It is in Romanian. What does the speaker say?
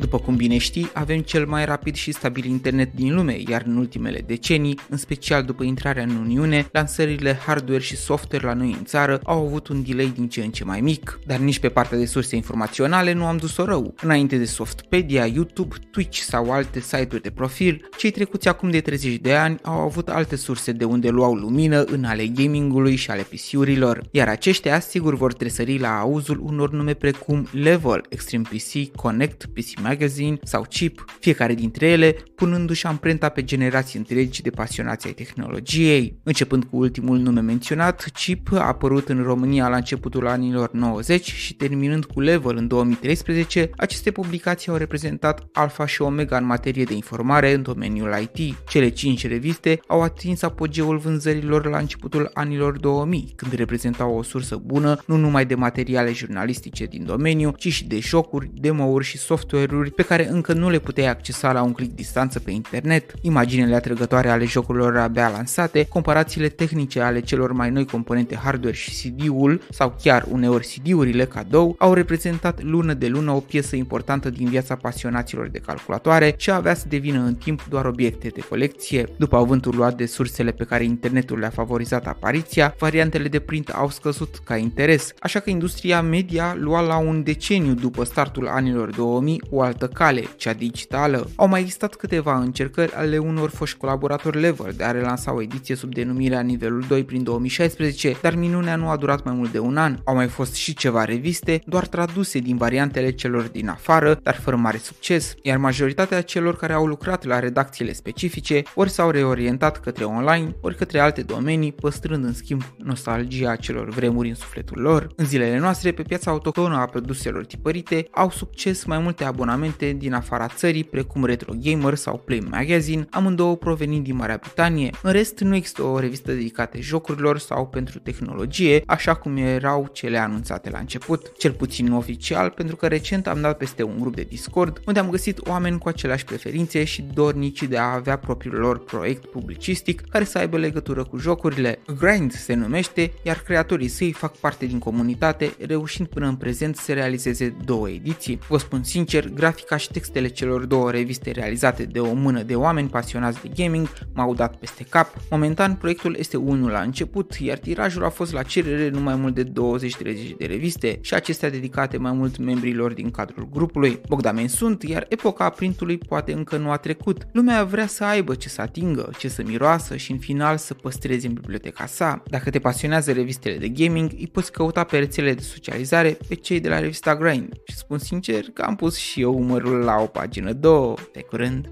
După cum bine știi, avem cel mai rapid și stabil internet din lume, iar în ultimele decenii, în special după intrarea în Uniune, lansările hardware și software la noi în țară au avut un delay din ce în ce mai mic. Dar nici pe partea de surse informaționale nu am dus-o rău. Înainte de Softpedia, YouTube, Twitch sau alte site-uri de profil, cei trecuți acum de 30 de ani au avut alte surse de unde luau lumină în ale gamingului și ale PC-urilor, iar aceștia sigur vor tresări la auzul unor nume precum Level, Extreme PC, Connect, PC Magazine sau Chip, fiecare dintre ele punându-și amprenta pe generații întregi de pasionați ai tehnologiei. Începând cu ultimul nume menționat, Chip a apărut în România la începutul anilor 90 și terminând cu Level în 2013, aceste publicații au reprezentat alfa și omega în materie de informare în domeniul IT. Cele 5 reviste au atins apogeul vânzărilor la începutul anilor 2000, când reprezentau o sursă bună nu numai de materiale jurnalistice din domeniu, ci și de jocuri, demo-uri și software-uri pe care încă nu le puteai accesa la un click distanță pe internet, imaginele atrăgătoare ale jocurilor abia lansate, comparațiile tehnice ale celor mai noi componente hardware și CD-ul sau chiar uneori CD-urile cadou au reprezentat lună de lună o piesă importantă din viața pasionaților de calculatoare și avea să devină în timp doar obiecte de colecție. După avântul luat de sursele pe care internetul le-a favorizat apariția, variantele de print au scăzut ca interes, așa că industria media lua la un deceniu după startul anilor 2000 o altă cale, cea digitală. Au mai existat câteva încercări ale unor foști colaboratori Level de a relansa o ediție sub denumirea nivelul 2 prin 2016, dar minunea nu a durat mai mult de un an. Au mai fost și ceva reviste, doar traduse din variantele celor din afară, dar fără mare succes, iar majoritatea celor care au lucrat la redacțiile specifice ori s-au reorientat către online, ori către alte domenii, păstrând în schimb nostalgia celor vremuri în sufletul lor. În zilele noastre, pe piața autohtonă a produselor tipărite, au succes mai multe abonamente din afara țării, precum Retro Gamer sau Play Magazine, amândouă provenind din Marea Britanie. În rest, nu există o revistă dedicată jocurilor sau pentru tehnologie, așa cum erau cele anunțate la început, cel puțin oficial, pentru că recent am dat peste un grup de Discord unde am găsit oameni cu aceleași preferințe și dornici de a avea propriul lor proiect publicistic care să aibă legătură cu jocurile. Grind se numește, iar creatorii săi fac parte din comunitate, reușind până în prezent să realizeze două ediții. Vă spun sincer, grafica și textele celor două reviste realizate de o mână de oameni pasionați de gaming m-au dat peste cap. Momentan proiectul este unul la început, iar tirajul a fost la cerere nu mai mult de 20-30 de reviste și acestea dedicate mai mult membrilor din cadrul grupului. Bogdameni sunt, iar epoca printului poate încă nu a trecut. Lumea vrea să aibă ce să atingă, ce să miroasă și în final să păstreze în biblioteca sa. Dacă te pasionează revistele de gaming, îi poți căuta pe rețele de socializare pe cei de la revista Grind și spun sincer că am pus și eu umărul la o pagină 2. Pe curând!